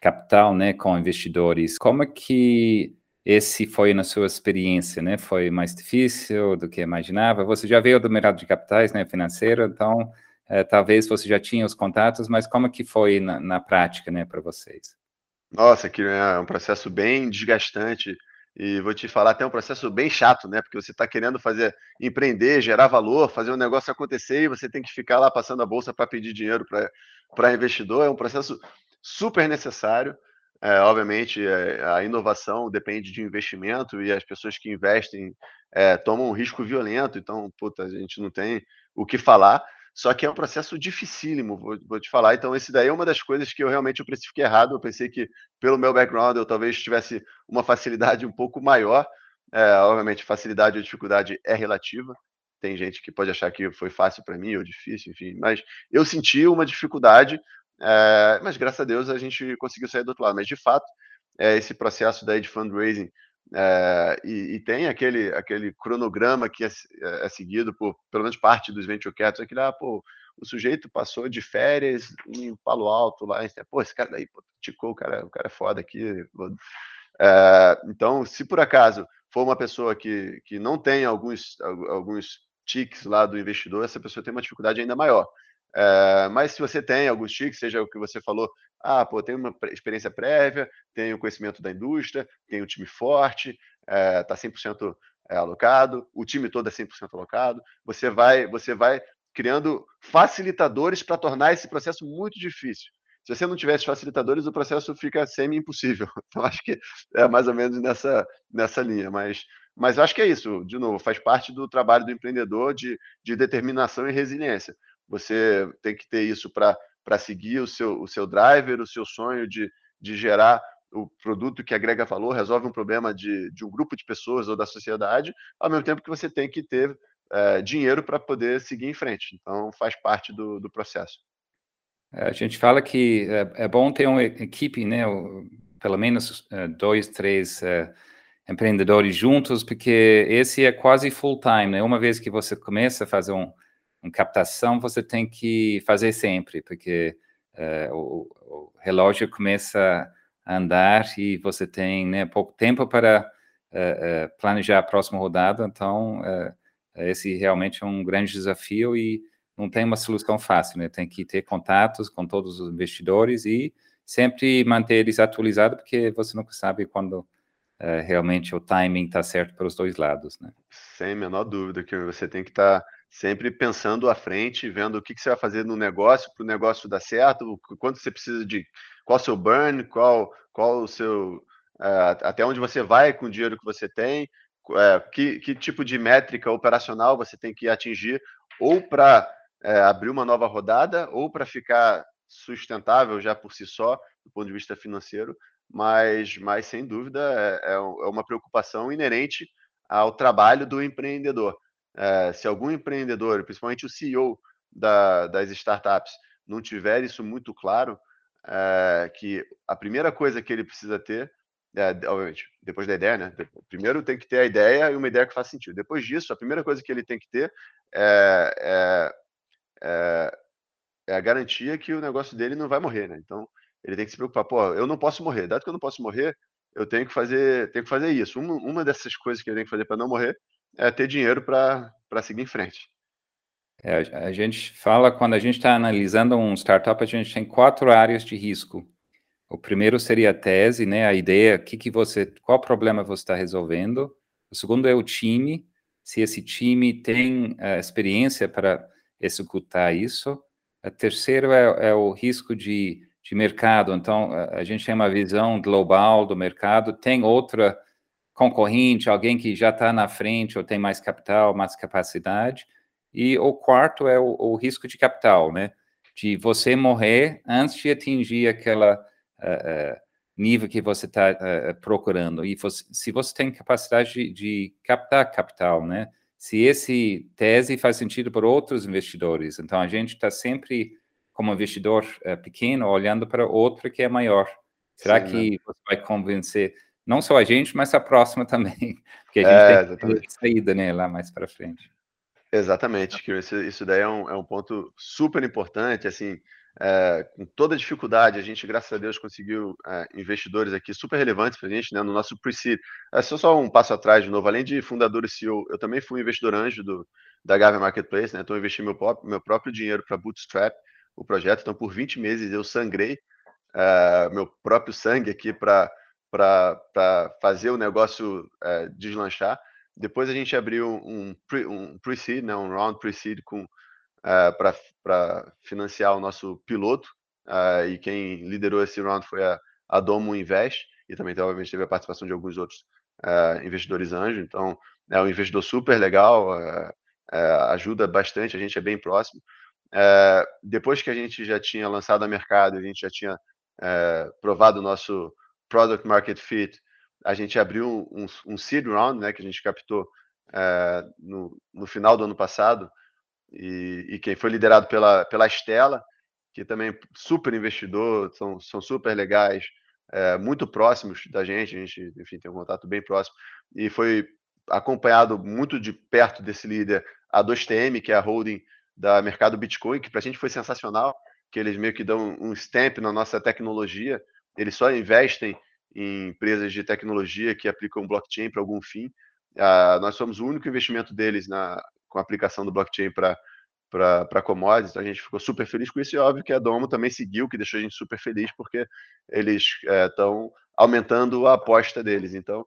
capital né, com investidores. Como é que esse foi na sua experiência, né? Foi mais difícil do que imaginava? Você já veio do mercado de capitais, né, financeiro, então é, talvez você já tinha os contatos, mas como é que foi na, na prática, né, para vocês? Nossa, que é um processo bem desgastante e vou te falar até um processo bem chato, né? Porque você está querendo fazer empreender, gerar valor, fazer um negócio acontecer e você tem que ficar lá passando a bolsa para pedir dinheiro para investidor. É um processo super necessário. É, obviamente, é, a inovação depende de investimento e as pessoas que investem é, tomam um risco violento, então, puta, a gente não tem o que falar. Só que é um processo dificílimo, vou, vou, te falar. Então, esse daí é uma das coisas que eu realmente eu precifiquei errado. Eu pensei que, pelo meu background, eu talvez tivesse uma facilidade um pouco maior. É, obviamente, facilidade ou dificuldade é relativa. Tem gente que pode achar que foi fácil para mim ou difícil, enfim. Mas eu senti uma dificuldade é, mas graças a Deus a gente conseguiu sair do outro lado. Mas de fato, é, esse processo daí de fundraising é, e, e, tem aquele, aquele cronograma que é, é, é, seguido por pelo menos parte dos venture capitals, aquele, ah, pô, o sujeito passou de férias em Palo Alto lá, pô, esse cara daí, pô, ticou, o cara, o cara é foda aqui. É, então, se por acaso for uma pessoa que, que não tem alguns, alguns tics lá do investidor, essa pessoa tem uma dificuldade ainda maior. É, mas se você tem alguns tiques, seja o que você falou, ah, pô, tem uma experiência prévia, tem o conhecimento da indústria, tem um time forte, está é, 100% é, alocado, o time todo é 100% alocado, você vai, você vai criando facilitadores para tornar esse processo muito difícil. Se você não tivesse facilitadores, o processo fica semi-impossível. Então, acho que é mais ou menos nessa, nessa linha. Mas, mas acho que é isso, de novo, faz parte do trabalho do empreendedor de, de determinação e resiliência. Você tem que ter isso para seguir o seu, o seu driver, o seu sonho de, de gerar o produto que agrega valor, resolve um problema de, de um grupo de pessoas ou da sociedade, ao mesmo tempo que você tem que ter é, dinheiro para poder seguir em frente. Então, faz parte do, do processo. É, a gente fala que é, é bom ter uma equipe, né? Pelo menos é, dois, três é, empreendedores juntos, porque esse é quase full time, né? Uma vez que você começa a fazer um, em captação você tem que fazer sempre, porque uh, o, o, relógio começa a andar e você tem né, pouco tempo para uh, uh, planejar a próxima rodada, então esse realmente é um grande desafio e não tem uma solução fácil, né? Tem que ter contatos com todos os investidores e sempre manter eles atualizados, porque você nunca sabe quando realmente o timing está certo para os dois lados, né? Sem menor dúvida que você tem que estar tá sempre pensando à frente, vendo o que, que você vai fazer no negócio para o negócio dar certo, quanto você precisa de, qual seu burn, qual, qual o seu, uh, até onde você vai com o dinheiro que você tem, uh, que, que tipo de métrica operacional você tem que atingir, ou para uh, eh, abrir uma nova rodada, ou para ficar sustentável já por si só, do ponto de vista financeiro, mas, mas sem dúvida é, é, é uma preocupação inerente ao trabalho do empreendedor é, se algum empreendedor, principalmente o CEO da, das startups, não tiver isso muito claro, é, que a primeira coisa que ele precisa ter, é, obviamente, depois da ideia, né? Primeiro tem que ter a ideia e uma ideia que faça sentido. Depois disso, a primeira coisa que ele tem que ter é, é, é a garantia que o negócio dele não vai morrer, né? Então, ele tem que se preocupar, pô, eu não posso morrer. Dado que eu não posso morrer, eu tenho que fazer, tenho que fazer isso. Uma, uma dessas coisas que eu tenho que fazer para não morrer é ter dinheiro para seguir em frente. É, a gente fala, quando a gente está analisando um startup, a gente tem quatro áreas de risco. O primeiro seria a tese, né, a ideia, que que você, qual problema você está resolvendo. O segundo é o time, se esse time tem uh, experiência para executar isso. O terceiro é, é o risco de, de mercado. Então, a, a gente tem uma visão global do mercado, tem outra concorrente, alguém que já está na frente ou tem mais capital, mais capacidade. E o quarto é o, o risco de capital, né? De você morrer antes de atingir aquela uh, uh, nível que você está uh, procurando. E você, se você tem capacidade de, de, captar capital, né? Se esse tese faz sentido para outros investidores. Então, a gente está sempre, como investidor pequeno, olhando para outro que é maior. Será Sim, que né? você vai convencer não só a gente, mas a próxima também? Porque a gente é, tem saída né, lá mais para frente. Exatamente, que isso, isso daí é um, é um ponto super importante, assim, é, com toda dificuldade, a gente, graças a Deus, conseguiu é, investidores aqui super relevantes para a gente, né, no nosso pre-seed. É só, só um passo atrás, de novo, além de fundador e CEO, eu também fui investidor anjo do, da Gavin Marketplace, né, então eu investi meu, meu próprio dinheiro para Bootstrap, o projeto, então por 20 meses eu sangrei é, meu próprio sangue aqui para fazer o negócio é, deslanchar, depois a gente abriu um, um pre-seed, né, um round pre-seed uh, eh, para financiar o nosso piloto. Uh, e quem liderou esse round foi a, a Domo Invest, e também, obviamente, teve a participação de alguns outros uh, investidores anjo. Então, é um investidor super legal, ajuda bastante, a gente é bem próximo. depois que a gente já tinha lançado a mercado, a gente já tinha provado o nosso product market fit, a gente abriu um, um seed round, né, que a gente captou é, no, no, final do ano passado, e, e, quem foi liderado pela, pela Estela, que também super investidor, são, são super legais, é, muito próximos da gente, a gente, enfim, tem um contato bem próximo, e foi acompanhado muito de perto desse líder a 2TM, que é a holding da mercado Bitcoin, que para a gente foi sensacional, que eles meio que dão um stamp na nossa tecnologia, eles só investem em empresas de tecnologia que aplicam blockchain para algum fim. Uh, nós somos o único investimento deles na, com a aplicação do blockchain para commodities, então a gente ficou super feliz com isso e óbvio que a Domo também seguiu, que deixou a gente super feliz porque eles estão é, aumentando a aposta deles. Então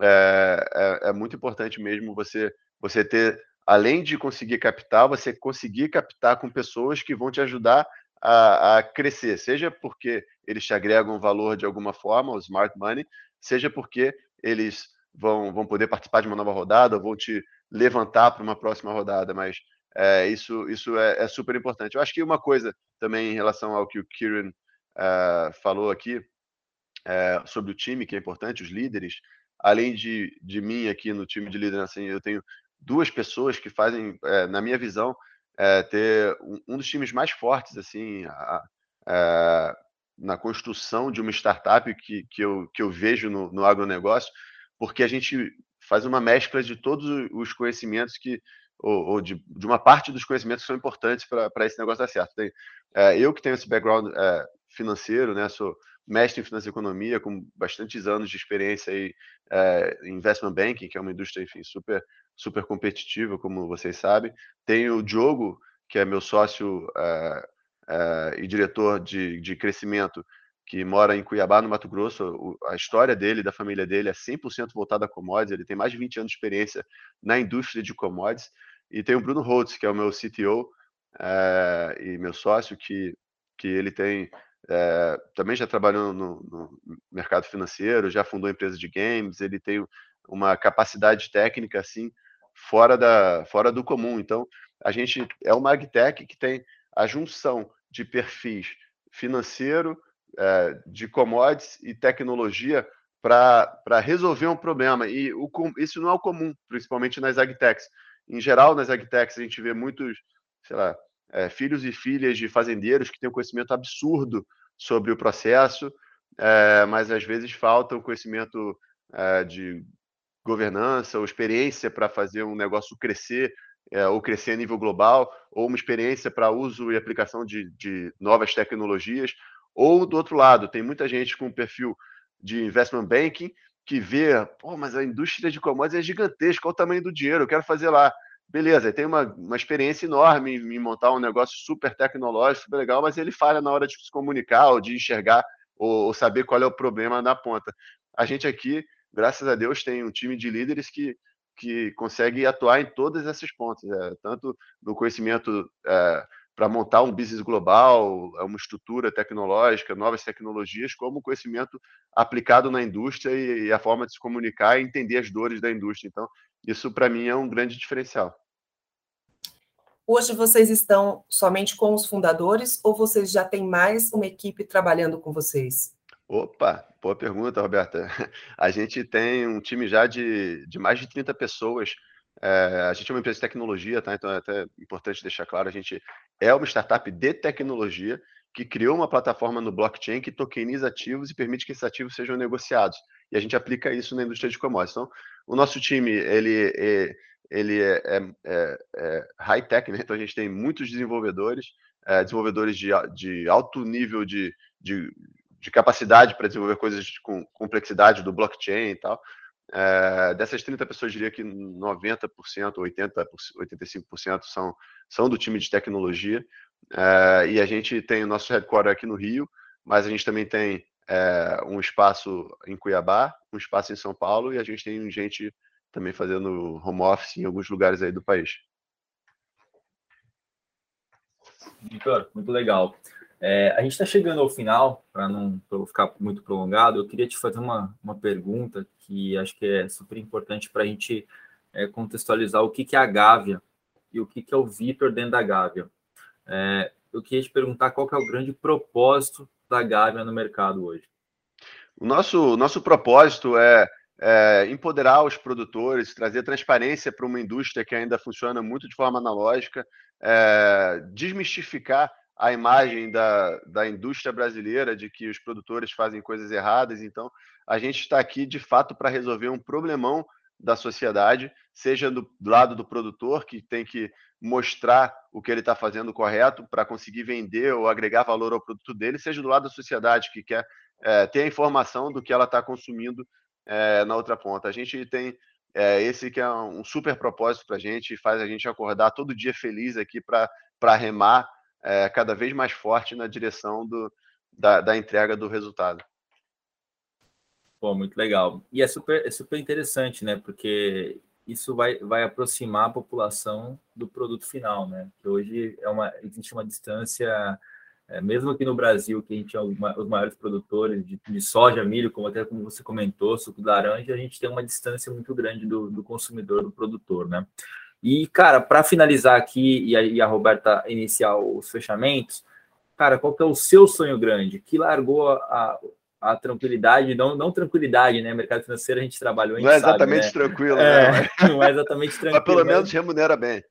é, é, é, muito importante mesmo você você ter, além de conseguir captar, você conseguir captar com pessoas que vão te ajudar a, a, crescer, seja porque eles te agregam valor de alguma forma, o smart money, seja porque eles vão, vão poder participar de uma nova rodada, vão te levantar para uma próxima rodada, mas é, isso, isso é, é, super importante. Eu acho que uma coisa também em relação ao que o Kieran uh, falou aqui é, sobre o time, que é importante, os líderes, além de, de mim aqui no time de liderança, eu tenho duas pessoas que fazem, é, na minha visão, é, ter um, um, dos times mais fortes assim a, a, na construção de uma startup que, que, eu, que eu vejo no, no agronegócio, porque a gente faz uma mescla de todos os conhecimentos que ou, ou de, de, uma parte dos conhecimentos que são importantes para esse negócio dar certo. Tem, é, eu que tenho esse background é, financeiro, né, sou mestre em finanças e economia, com bastantes anos de experiência aí, é, em investment banking, que é uma indústria, enfim, super super competitiva, como vocês sabem. Tem o Diogo, que é meu sócio uh, uh, e diretor de, de crescimento, que mora em Cuiabá, no Mato Grosso. A história dele, da família dele, é 100% voltada a commodities. Ele tem mais de 20 anos de experiência na indústria de commodities. E tem o Bruno Holtz, que é o meu CTO eh, e meu sócio, que, que ele tem é, também já trabalhou no, no, mercado financeiro, já fundou empresa de games, ele tem uma capacidade técnica assim fora, da, fora do comum. Então, a gente é uma agtech que tem a junção de perfis financeiro, é, de commodities e tecnologia para resolver um problema. E o, isso não é o comum, principalmente nas agtechs. Em geral, nas agtechs, a gente vê muitos, sei lá, é, filhos e filhas de fazendeiros que têm um conhecimento absurdo sobre o processo, é, mas às vezes falta o conhecimento é, de governança ou experiência para fazer um negócio crescer é, ou crescer a nível global, ou uma experiência para uso e aplicação de, de, novas tecnologias, ou do outro lado, tem muita gente com perfil de investment banking que vê, pô, mas a indústria de commodities é gigantesca, qual o tamanho do dinheiro, eu quero fazer lá. Beleza, tem uma, uma experiência enorme em montar um negócio super tecnológico, super legal, mas ele falha na hora de se comunicar ou de enxergar ou, ou saber qual é o problema na ponta. A gente aqui graças a Deus, tem um time de líderes que, que consegue atuar em todas essas pontas, é, tanto no conhecimento é, para montar um business global, é uma estrutura tecnológica, novas tecnologias, como conhecimento aplicado na indústria e, e a forma de se comunicar e entender as dores da indústria. Então, isso para mim é um grande diferencial. Hoje vocês estão somente com os fundadores ou vocês já têm mais uma equipe trabalhando com vocês? Opa, boa pergunta, Roberta. A gente tem um time já de, de mais de 30 pessoas. É, a gente é uma empresa de tecnologia, tá? Então é até importante deixar claro, a gente é uma startup de tecnologia que criou uma plataforma no blockchain que tokeniza ativos e permite que esses ativos sejam negociados. E a gente aplica isso na indústria de commodities. Então, o nosso time, ele, é, ele é, é, é, é high-tech, né? Então a gente tem muitos desenvolvedores, é, desenvolvedores de, de alto nível de, de de capacidade para desenvolver coisas com complexidade do blockchain e tal. É, dessas 30 pessoas, diria que 90%, 80%, 85% são, são do time de tecnologia. É, e a gente tem o nosso headquarter aqui no Rio, mas a gente também tem é, um espaço em Cuiabá, um espaço em São Paulo, e a gente tem gente também fazendo home office em alguns lugares aí do país. Vitor, muito legal. É, a gente está chegando ao final, para não pra ficar muito prolongado, eu queria te fazer uma, uma pergunta que acho que é super importante para a gente é, contextualizar o que, que é a Gávea e o que, que é o Vitor dentro da Gávea. É, eu queria te perguntar qual que é o grande propósito da Gávea no mercado hoje. O nosso, nosso propósito é, é empoderar os produtores, trazer transparência para uma indústria que ainda funciona muito de forma analógica, é, desmistificar a imagem da, da indústria brasileira de que os produtores fazem coisas erradas. Então, a gente está aqui de fato para resolver um problemão da sociedade, seja do lado do produtor, que tem que mostrar o que ele está fazendo correto para conseguir vender ou agregar valor ao produto dele, seja do lado da sociedade, que quer é, ter a informação do que ela está consumindo é, na outra ponta. A gente tem é, esse que é um super propósito para a gente, faz a gente acordar todo dia feliz aqui para remar é, cada vez mais forte na direção do, da, da entrega do resultado. Pô, muito legal. E é super, é super interessante, né? Porque isso vai, vai aproximar a população do produto final, né? Que hoje é uma, existe uma distância, é, mesmo aqui no Brasil, que a gente é os maiores produtores de, de, soja, milho, como até como você comentou, suco de laranja, a gente tem uma distância muito grande do, do consumidor, do produtor, né? E, cara, para finalizar aqui e a, e a, Roberta iniciar os fechamentos, cara, qual que é o seu sonho grande? Que largou a, a tranquilidade, não, não tranquilidade, né? Mercado financeiro a gente trabalhou. A gente não é exatamente sabe, né? tranquilo, é, né? Não é exatamente tranquilo. mas pelo menos remunera bem.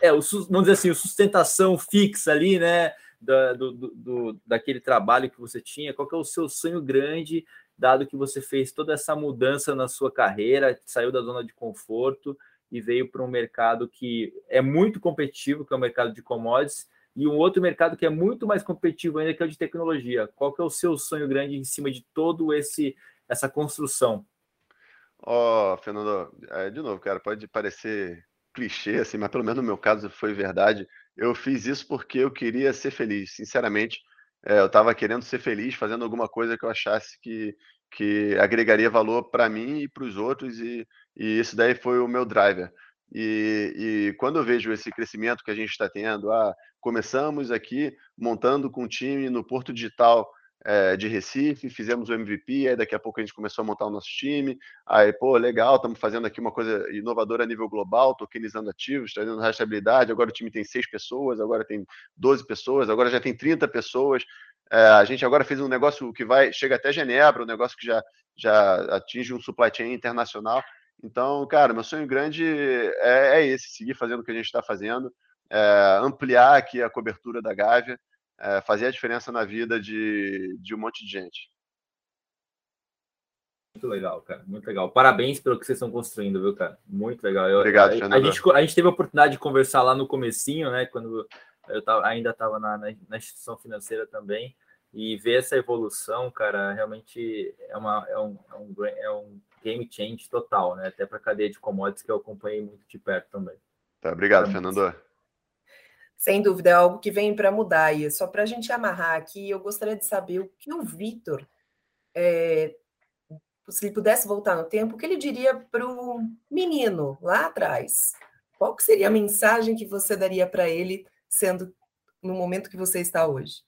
É, o, vamos dizer assim, a sustentação fixa ali, né? Da, do, do, daquele trabalho que você tinha, qual que é o seu sonho grande, dado que você fez toda essa mudança na sua carreira, saiu da zona de conforto e veio para um mercado que é muito competitivo, que é o mercado de commodities, e um outro mercado que é muito mais competitivo ainda, que é o de tecnologia. Qual que é o seu sonho grande em cima de todo esse essa construção? Ó, oh, Fernando, é, de novo, cara, pode parecer clichê, assim, mas pelo menos no meu caso foi verdade. Eu fiz isso porque eu queria ser feliz, sinceramente. É, eu estava querendo ser feliz, fazendo alguma coisa que eu achasse que, que agregaria valor para mim e para os outros, e, e isso daí foi o meu driver. E, e, quando eu vejo esse crescimento que a gente está tendo, ah, começamos aqui montando com um time no Porto Digital é, de Recife, fizemos o MVP, aí daqui a pouco a gente começou a montar o nosso time, aí, pô, legal, estamos fazendo aqui uma coisa inovadora a nível global, tokenizando ativos, trazendo rastreabilidade, agora o time tem seis pessoas, agora tem 12 pessoas, agora já tem 30 pessoas, é, a gente agora fez um negócio que vai chega até Genebra, um negócio que já, já atinge um supply chain internacional. Então, cara, meu sonho grande é, é esse: seguir fazendo o que a gente está fazendo, é, ampliar aqui a cobertura da Gávea, é, fazer a diferença na vida de, de um monte de gente. Muito legal, cara. Muito legal. Parabéns pelo que vocês estão construindo, viu, cara? Muito legal. Eu, Obrigado, a, a, gente, a gente teve a oportunidade de conversar lá no comecinho, né? Quando eu tava, ainda estava na, na, na, instituição financeira também, e ver essa evolução, cara, realmente é, uma, é, um, é, um, é um game change total, né? Até para a cadeia de commodities que eu acompanhei muito de perto também. Tá, obrigado, Fernando. Sem dúvida, é algo que vem para mudar. E só para a gente amarrar aqui, eu gostaria de saber o que o Vitor, é, se ele pudesse voltar no tempo, o que ele diria para o menino lá atrás? Qual que seria a mensagem que você daria para ele sendo no momento que você está hoje?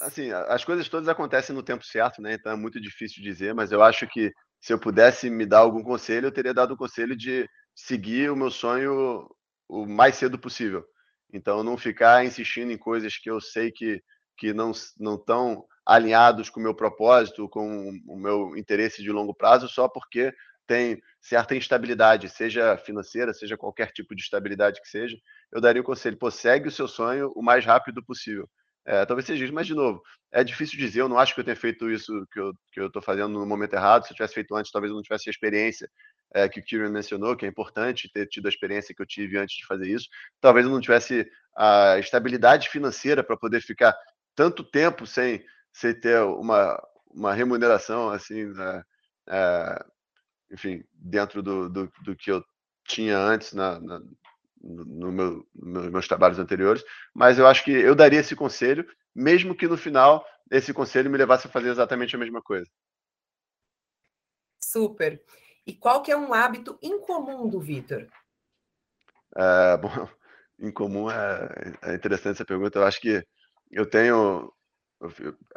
Assim, as coisas todas acontecem no tempo certo, né? Então é muito difícil dizer, mas eu acho que se eu pudesse me dar algum conselho, eu teria dado o conselho de seguir o meu sonho o mais cedo possível. Então, não ficar insistindo em coisas que eu sei que, que não estão alinhados com o meu propósito, com o meu interesse de longo prazo, só porque tem certa instabilidade, seja financeira, seja qualquer tipo de estabilidade que seja, eu daria o conselho, pô, segue o seu sonho o mais rápido possível. É, talvez seja isso, mas de novo, é difícil dizer, eu não acho que eu tenha feito isso que eu que eu estou fazendo no momento errado, se eu tivesse feito antes, talvez eu não tivesse a experiência é, que o Kieran mencionou, que é importante ter tido a experiência que eu tive antes de fazer isso, talvez eu não tivesse a estabilidade financeira para poder ficar tanto tempo sem, sem ter uma, uma remuneração assim, né, é, enfim, dentro do, do, do, que eu tinha antes na, na no meu, nos meus trabalhos anteriores, mas eu acho que eu daria esse conselho, mesmo que no final esse conselho me levasse a fazer exatamente a mesma coisa. Super. E qual que é um hábito incomum do Vitor? É, bom, incomum é, é interessante essa pergunta. Eu acho que eu tenho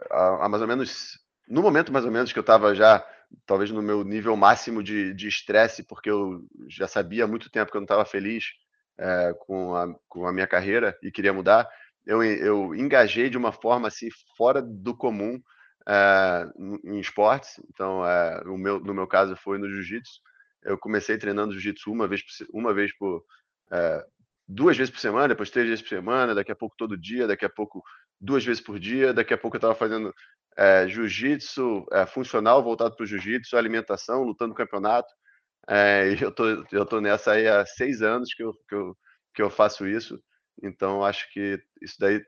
há, mais ou menos no momento mais ou menos que eu estava já talvez no meu nível máximo de estresse, porque eu já sabia há muito tempo que eu não estava feliz é, com, a, com a minha carreira e queria mudar, eu, eu engajei de uma forma assim fora do comum é, em esportes. Então, é, o meu, no meu caso foi no jiu-jitsu. Eu comecei treinando jiu-jitsu uma vez, uma vez por duas vezes por semana, depois três vezes por semana, daqui a pouco todo dia, daqui a pouco duas vezes por dia, daqui a pouco eu estava fazendo é, jiu-jitsu é, funcional voltado para o jiu-jitsu, alimentação, lutando no campeonato. É, eu tô, eu tô nessa aí há seis anos que eu, que eu, que eu faço isso. Então, acho que isso daí,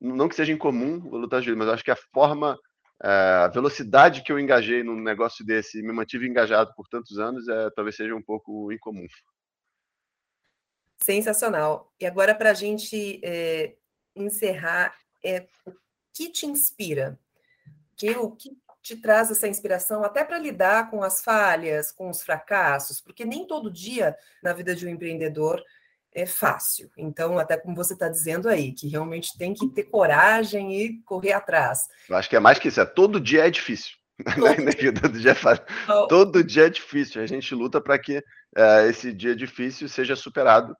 não que seja incomum o lutar jiu mas acho que a forma, é, a velocidade que eu engajei num negócio desse e me mantive engajado por tantos anos, é, talvez seja um pouco incomum. Sensacional. E agora, para a gente é, encerrar, é, o que te inspira? Que, o que te traz essa inspiração até para lidar com as falhas, com os fracassos, porque nem todo dia na vida de um empreendedor é fácil. Então, até como você está dizendo aí, que realmente tem que ter coragem e correr atrás. Eu acho que é mais que isso, é todo dia é difícil. Todo, dia, é fácil. todo dia é difícil. A gente luta para que é, esse dia difícil seja superado,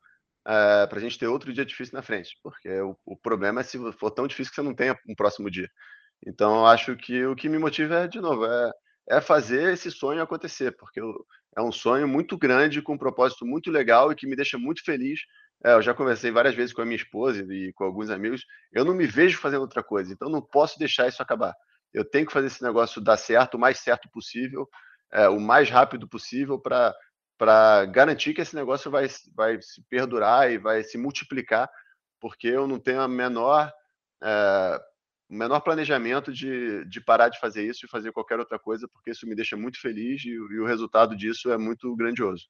é, para a gente ter outro dia difícil na frente. Porque o, o problema é se for tão difícil que você não tenha um próximo dia. Então, acho que o que me motiva é, de novo, é, é fazer esse sonho acontecer, porque eu, é um sonho muito grande, com um propósito muito legal e que me deixa muito feliz. É, eu já conversei várias vezes com a minha esposa e com alguns amigos. Eu não me vejo fazendo outra coisa, então não posso deixar isso acabar. Eu tenho que fazer esse negócio dar certo, o mais certo possível, é, o mais rápido possível, para garantir que esse negócio vai, vai se perdurar e vai se multiplicar, porque eu não tenho a menor é, o menor planejamento de, de parar de fazer isso e fazer qualquer outra coisa, porque isso me deixa muito feliz e, e o resultado disso é muito grandioso.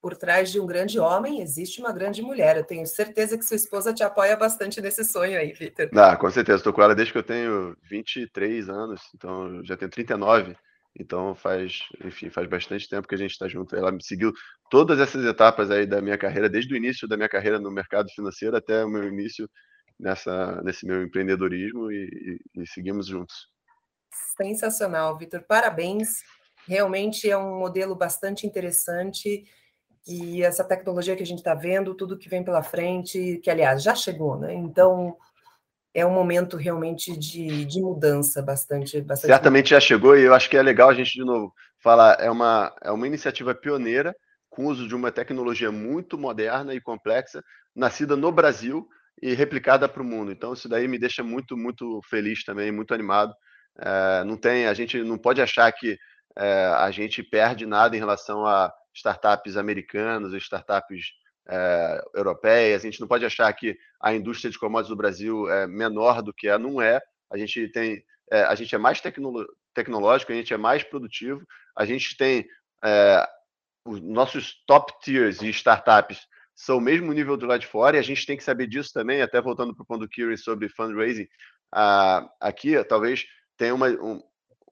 Por trás de um grande homem existe uma grande mulher. Eu tenho certeza que sua esposa te apoia bastante nesse sonho aí, Vitor. Ah, com certeza. Estou com ela desde que eu tenho 23 anos, então já tenho 39. Então faz, enfim, faz bastante tempo que a gente está junto. Ela me seguiu todas essas etapas aí da minha carreira, desde o início da minha carreira no mercado financeiro até o meu início nessa, nesse meu empreendedorismo e, e, e seguimos juntos. Sensacional, Vitor. Parabéns. Realmente é um modelo bastante interessante e essa tecnologia que a gente está vendo, tudo que vem pela frente, que aliás já chegou, né? Então é um momento realmente de, de mudança bastante, bastante. Certamente já chegou e eu acho que é legal a gente de novo falar é uma é uma iniciativa pioneira com uso de uma tecnologia muito moderna e complexa, nascida no Brasil, e replicada para o mundo. Então, isso daí me deixa muito, muito feliz também, muito animado. É, não tem, a gente não pode achar que é, a gente perde nada em relação a startups americanas, startups é, europeias. A gente não pode achar que a indústria de commodities do Brasil é menor do que é. Não é. A gente tem, é, a gente é mais tecno, tecnológico, a gente é mais produtivo. A gente tem os nossos top tiers de startups são o mesmo nível do lado de fora, e a gente tem que saber disso também, até voltando para o ponto do Kieran sobre fundraising, aqui talvez tenha uma, um,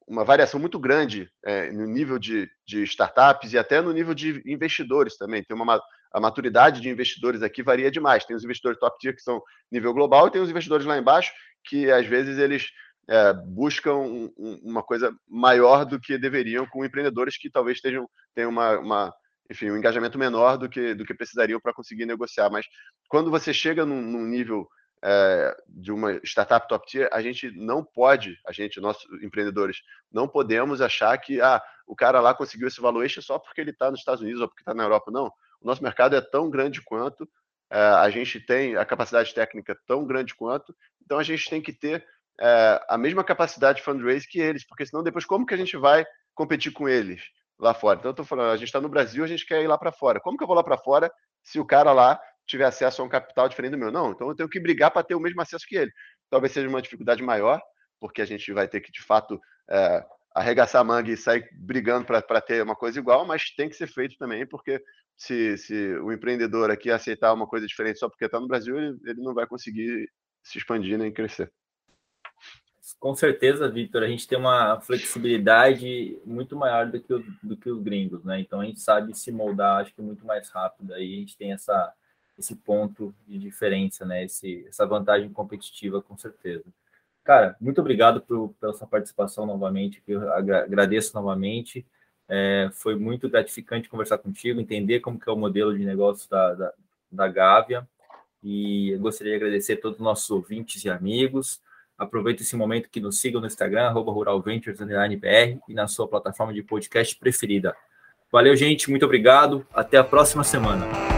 uma variação muito grande é, no nível de, de, startups e até no nível de investidores também. Tem uma a maturidade de investidores aqui varia demais. Tem os investidores top tier que são nível global e tem os investidores lá embaixo que às vezes eles é, buscam um, um, uma coisa maior do que deveriam com empreendedores que talvez estejam tenham uma, uma enfim, um engajamento menor do que, do que precisariam para conseguir negociar. Mas quando você chega num, num nível é, de uma startup top tier, a gente não pode, a gente, nossos empreendedores, não podemos achar que ah, o cara lá conseguiu esse valuation só porque ele está nos Estados Unidos ou porque está na Europa. Não. O nosso mercado é tão grande quanto, é, a gente tem a capacidade técnica tão grande quanto, então a gente tem que ter é, a mesma capacidade de fundraise que eles, porque senão depois como que a gente vai competir com eles lá fora? Então eu estou falando, a gente está no Brasil, a gente quer ir lá para fora. Como que eu vou lá para fora se o cara lá tiver acesso a um capital diferente do meu? Não, então eu tenho que brigar para ter o mesmo acesso que ele. Talvez seja uma dificuldade maior, porque a gente vai ter que, de fato, é, arregaçar a manga e sair brigando para ter uma coisa igual, mas tem que ser feito também, porque se, se o empreendedor aqui aceitar uma coisa diferente só porque está no Brasil, ele, ele não vai conseguir se expandir nem crescer. Com certeza, Victor, a gente tem uma flexibilidade muito maior do que, o, do que os gringos, né? Então a gente sabe se moldar, acho que muito mais rápido. Aí a gente tem essa, esse ponto de diferença, né? Esse, essa vantagem competitiva, com certeza. Cara, muito obrigado por, pela sua participação novamente, que eu agradeço novamente. É, foi muito gratificante conversar contigo, entender como que é o modelo de negócio da, da, da Gávea. E eu gostaria de agradecer a todos os nossos ouvintes e amigos. Aproveita esse momento que nos sigam no Instagram, arroba ruralventures_br e na sua plataforma de podcast preferida. Valeu, gente. Muito obrigado. Até a próxima semana.